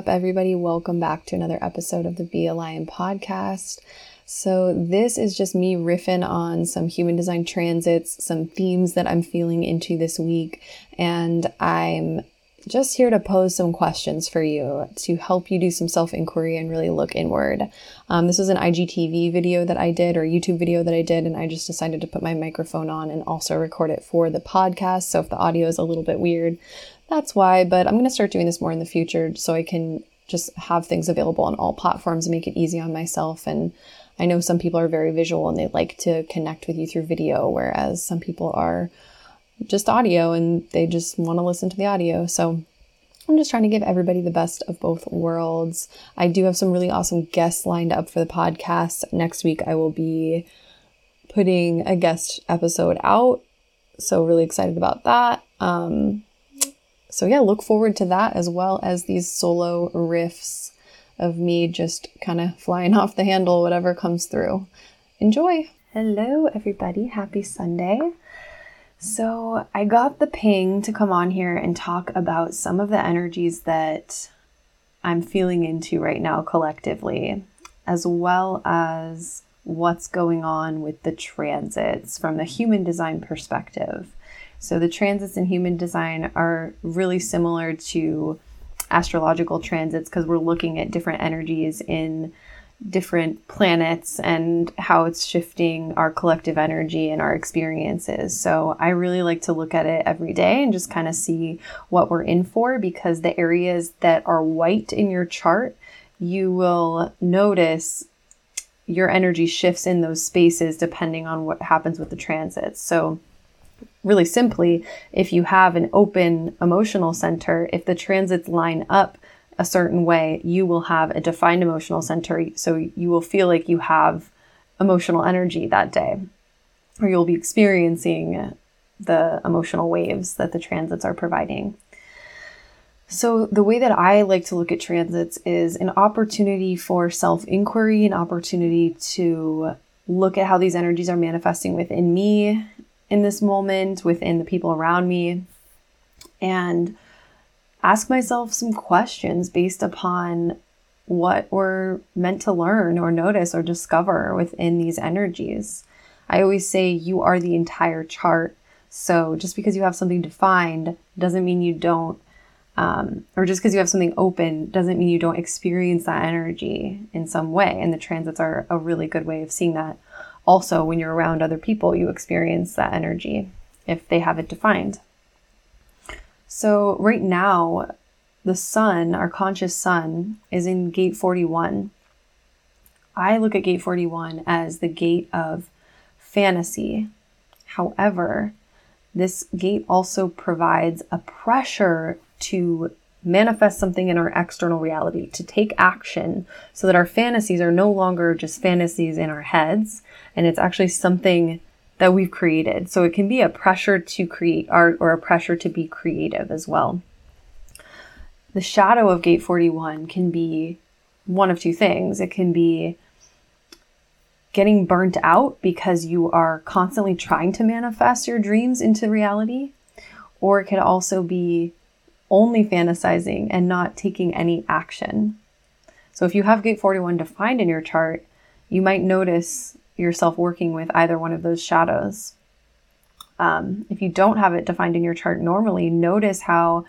up, everybody? Welcome back to another episode of the Be a Lion podcast. So, this is just me riffing on some human design transits, some themes that I'm feeling into this week, and I'm just here to pose some questions for you to help you do some self inquiry and really look inward. Um, this was an IGTV video that I did or YouTube video that I did, and I just decided to put my microphone on and also record it for the podcast. So if the audio is a little bit weird, that's why. But I'm going to start doing this more in the future so I can just have things available on all platforms and make it easy on myself. And I know some people are very visual and they like to connect with you through video, whereas some people are just audio and they just want to listen to the audio. So I'm just trying to give everybody the best of both worlds. I do have some really awesome guests lined up for the podcast. Next week, I will be putting a guest episode out. So, really excited about that. Um, so, yeah, look forward to that as well as these solo riffs of me just kind of flying off the handle, whatever comes through. Enjoy. Hello, everybody. Happy Sunday. So, I got the ping to come on here and talk about some of the energies that I'm feeling into right now collectively, as well as what's going on with the transits from the human design perspective. So, the transits in human design are really similar to astrological transits because we're looking at different energies in different planets and how it's shifting our collective energy and our experiences. So I really like to look at it every day and just kind of see what we're in for because the areas that are white in your chart, you will notice your energy shifts in those spaces depending on what happens with the transits. So really simply, if you have an open emotional center, if the transits line up a certain way, you will have a defined emotional center. So you will feel like you have emotional energy that day, or you'll be experiencing the emotional waves that the transits are providing. So, the way that I like to look at transits is an opportunity for self inquiry, an opportunity to look at how these energies are manifesting within me in this moment, within the people around me, and ask myself some questions based upon what we're meant to learn or notice or discover within these energies. I always say you are the entire chart. So just because you have something defined doesn't mean you don't, um, or just because you have something open doesn't mean you don't experience that energy in some way. And the transits are a really good way of seeing that. Also, when you're around other people, you experience that energy if they have it defined. So, right now, the sun, our conscious sun, is in gate 41. I look at gate 41 as the gate of fantasy. However, this gate also provides a pressure to manifest something in our external reality, to take action so that our fantasies are no longer just fantasies in our heads and it's actually something that we've created. So it can be a pressure to create art or a pressure to be creative as well. The shadow of gate 41 can be one of two things. It can be getting burnt out because you are constantly trying to manifest your dreams into reality, or it can also be only fantasizing and not taking any action. So if you have gate 41 defined in your chart, you might notice yourself working with either one of those shadows. Um, if you don't have it defined in your chart normally, notice how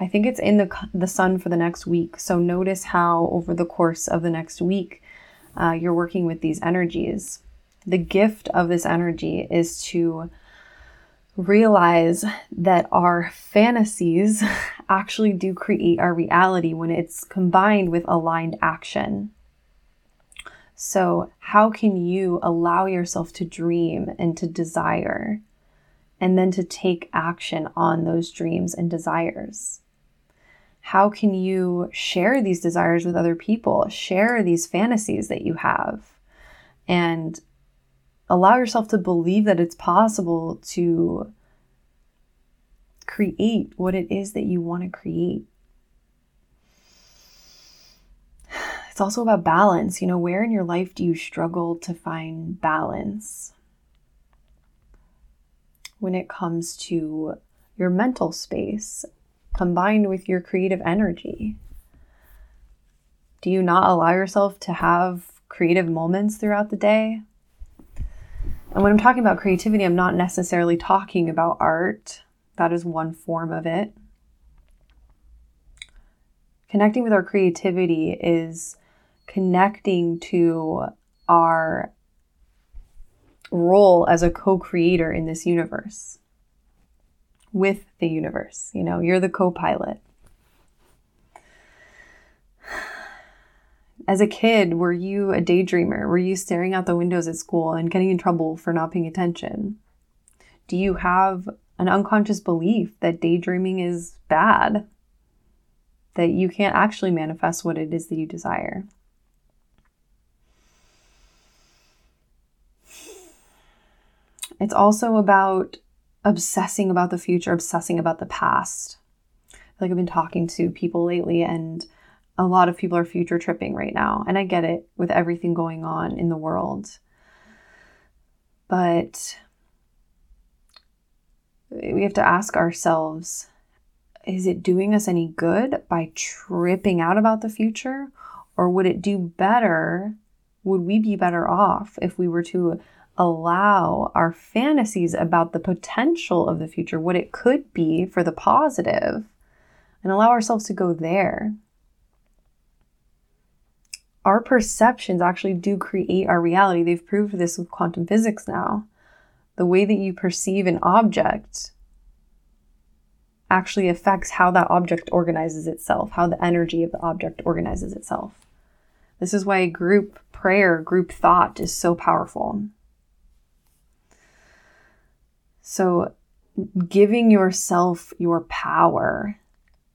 I think it's in the the sun for the next week. So notice how over the course of the next week uh, you're working with these energies. The gift of this energy is to realize that our fantasies actually do create our reality when it's combined with aligned action. So, how can you allow yourself to dream and to desire and then to take action on those dreams and desires? How can you share these desires with other people, share these fantasies that you have, and allow yourself to believe that it's possible to create what it is that you want to create? It's also about balance. You know, where in your life do you struggle to find balance when it comes to your mental space combined with your creative energy? Do you not allow yourself to have creative moments throughout the day? And when I'm talking about creativity, I'm not necessarily talking about art. That is one form of it. Connecting with our creativity is connecting to our role as a co creator in this universe with the universe. You know, you're the co pilot. As a kid, were you a daydreamer? Were you staring out the windows at school and getting in trouble for not paying attention? Do you have an unconscious belief that daydreaming is bad? That you can't actually manifest what it is that you desire? It's also about obsessing about the future, obsessing about the past. Like I've been talking to people lately, and a lot of people are future tripping right now. And I get it with everything going on in the world. But we have to ask ourselves is it doing us any good by tripping out about the future? Or would it do better? Would we be better off if we were to allow our fantasies about the potential of the future, what it could be for the positive, and allow ourselves to go there. Our perceptions actually do create our reality. They've proved this with quantum physics now. The way that you perceive an object actually affects how that object organizes itself, how the energy of the object organizes itself. This is why group prayer, group thought is so powerful. So, giving yourself your power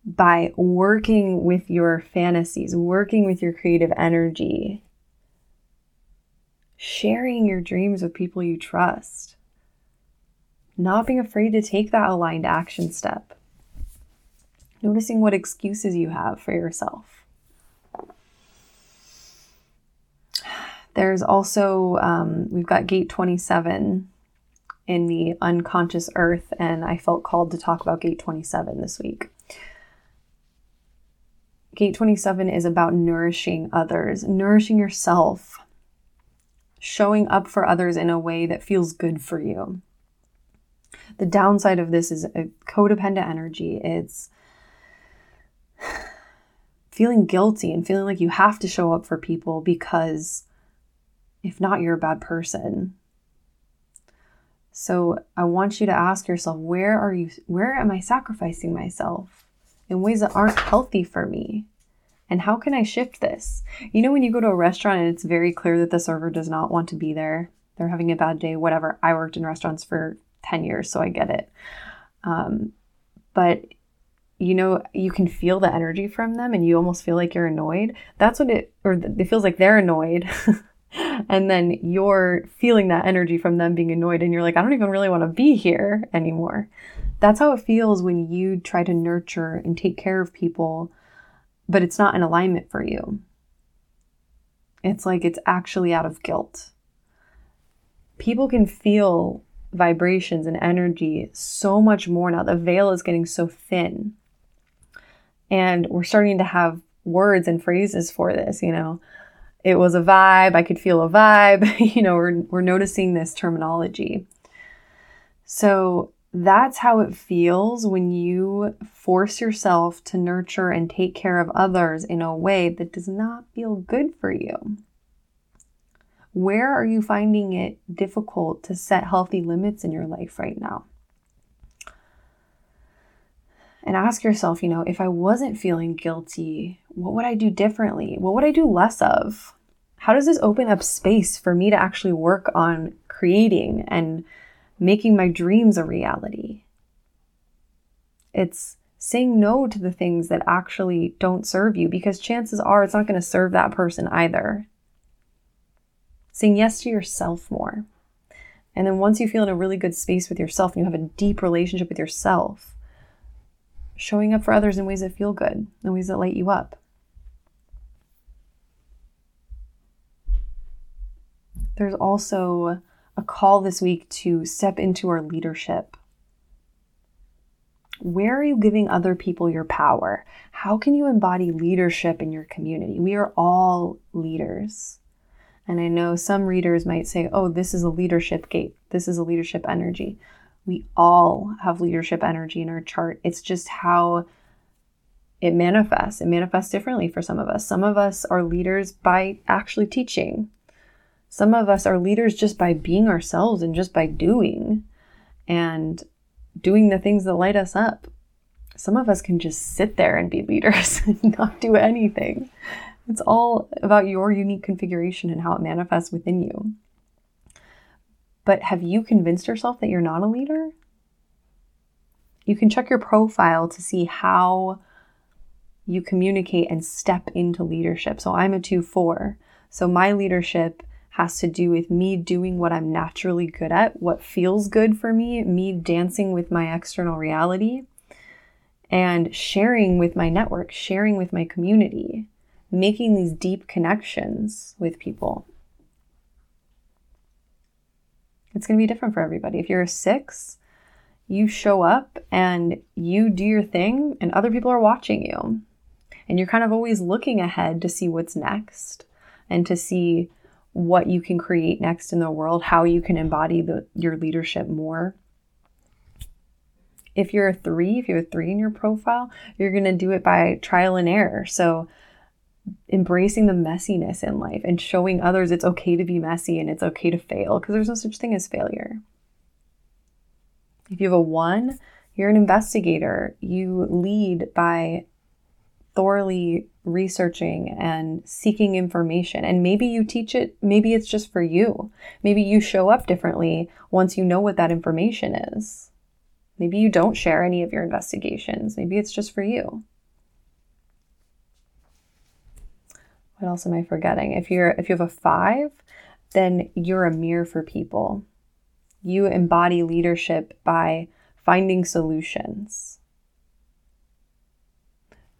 by working with your fantasies, working with your creative energy, sharing your dreams with people you trust, not being afraid to take that aligned action step, noticing what excuses you have for yourself. There's also, um, we've got gate 27 in the unconscious earth, and I felt called to talk about Gate 27 this week. Gate 27 is about nourishing others, nourishing yourself, showing up for others in a way that feels good for you. The downside of this is a codependent energy. It's feeling guilty and feeling like you have to show up for people because if not, you're a bad person. So I want you to ask yourself, where are you where am I sacrificing myself in ways that aren't healthy for me? And how can I shift this? You know when you go to a restaurant and it's very clear that the server does not want to be there. They're having a bad day, whatever. I worked in restaurants for 10 years, so I get it. Um, but you know, you can feel the energy from them and you almost feel like you're annoyed. That's what it, or it feels like they're annoyed. and then you're feeling that energy from them being annoyed and you're like, I don't even really want to be here anymore. That's how it feels when you try to nurture and take care of people, but it's not in alignment for you. It's like it's actually out of guilt. People can feel vibrations and energy so much more now. The veil is getting so thin. And we're starting to have words and phrases for this, you know it was a vibe. I could feel a vibe. you know, we're, we're noticing this terminology. So that's how it feels when you force yourself to nurture and take care of others in a way that does not feel good for you. Where are you finding it difficult to set healthy limits in your life right now? And ask yourself, you know, if I wasn't feeling guilty what would I do differently? What would I do less of? How does this open up space for me to actually work on creating and making my dreams a reality? It's saying no to the things that actually don't serve you because chances are it's not going to serve that person either. Saying yes to yourself more. And then once you feel in a really good space with yourself and you have a deep relationship with yourself, showing up for others in ways that feel good, in ways that light you up. There's also a call this week to step into our leadership. Where are you giving other people your power? how can you embody leadership in your community? We are all leaders. And I know some readers might say, oh, this is a leadership gate. This is a leadership energy. We all have leadership energy in our chart. It's just how it manifests. It manifests differently for some of us. Some of us are leaders by actually teaching. Some of us are leaders just by being ourselves and just by doing and doing the things that light us up. Some of us can just sit there and be leaders and not do anything. It's all about your unique configuration and how it manifests within you. But have you convinced yourself that you're not a leader? You can check your profile to see how you communicate and step into leadership. So I'm a 2 4. So my leadership has to do with me doing what I'm naturally good at, what feels good for me, me dancing with my external reality, and sharing with my network, sharing with my community making these deep connections with people. It's going to be different for everybody. If you're a six, you show up and you do your thing, and other people are watching you. And you're kind of always looking ahead to see what's next and to see what you can create next in the world, how you can embody the, your leadership more. If you're a three, if you have a three in your profile, you're going to do it by trial and error. So embracing the messiness in life and showing others it's okay to be messy and it's okay to fail because there's no such thing as failure. If you have a one, you're an investigator. You lead by thoroughly researching and seeking information. And maybe you teach it, maybe it's just for you. Maybe you show up differently once you know what that information is. Maybe you don't share any of your investigations. Maybe it's just for you. what else am I forgetting? If you're if you have a 5, then you're a mirror for people. You embody leadership by finding solutions.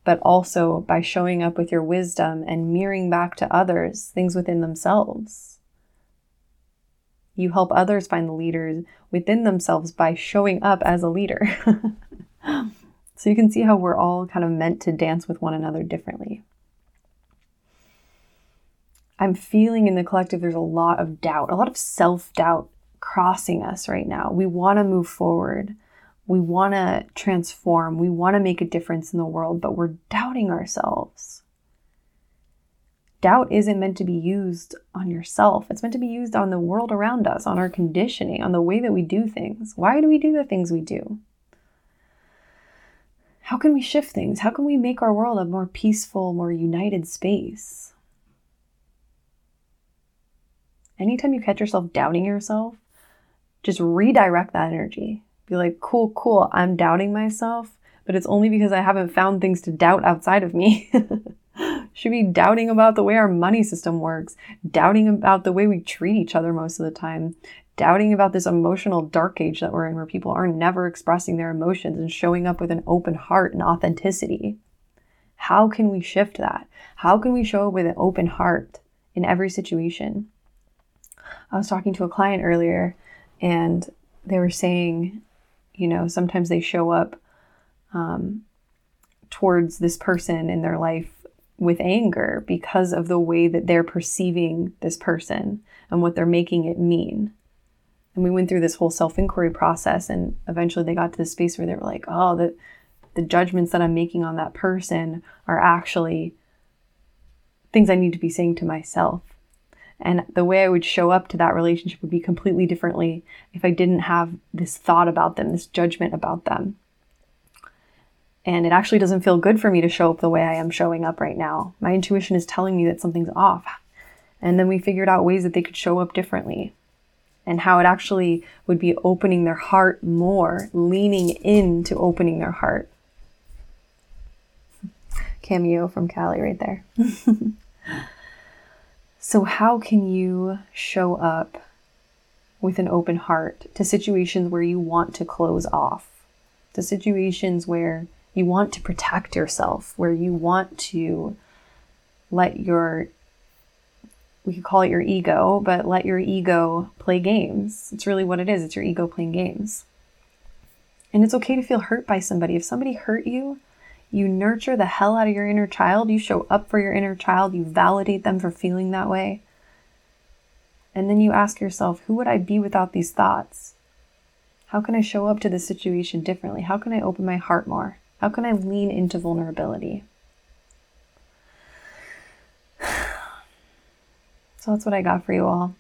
But also by showing up with your wisdom and mirroring back to others things within themselves. You help others find the leaders within themselves by showing up as a leader. so you can see how we're all kind of meant to dance with one another differently. I'm feeling in the collective there's a lot of doubt, a lot of self doubt crossing us right now. We want to move forward. We want to transform. We want to make a difference in the world, but we're doubting ourselves. Doubt isn't meant to be used on yourself. It's meant to be used on the world around us, on our conditioning, on the way that we do things. Why do we do the things we do? How can we shift things? How can we make our world a more peaceful, more united space? anytime you catch yourself doubting yourself, just redirect that energy. Be like, cool, cool, I'm doubting myself, but it's only because I haven't found things to doubt outside of me. Should be doubting about the way our money system works, doubting about the way we treat each other most of the time, doubting about this emotional dark age that we're in where people are never expressing their emotions and showing up with an open heart and authenticity. How can we shift that? How can we show up with an open heart in every situation? I was talking to a client earlier and they were saying, you know, sometimes they show up um, towards this person in their life with anger because of the way that they're perceiving this person and what they're making it mean. And we went through this whole self inquiry process, and eventually they got to the space where they were like, oh, the, the judgments that I'm making on that person are actually things I need to be saying to myself. And the way I would show up to that relationship would be completely differently if I didn't have this thought about them, this judgment about them. And it actually doesn't feel good for me to show up the way I am showing up right now. My intuition is telling me that something's off. And then we figured out ways that they could show up differently and how it actually would be opening their heart more, leaning into opening their heart. Cameo from Callie right there. So, how can you show up with an open heart to situations where you want to close off, to situations where you want to protect yourself, where you want to let your we could call it your ego, but let your ego play games. It's really what it is. It's your ego playing games. And it's okay to feel hurt by somebody. If somebody hurt you, You nurture the hell out of your inner child. You show up for your inner child. You validate them for feeling that way. And then you ask yourself, who would I be without these thoughts? How can I show up to the situation differently? How can I open my heart more? How can I lean into vulnerability? So that's what I got for you all.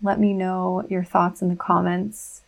Let me know your thoughts in the comments.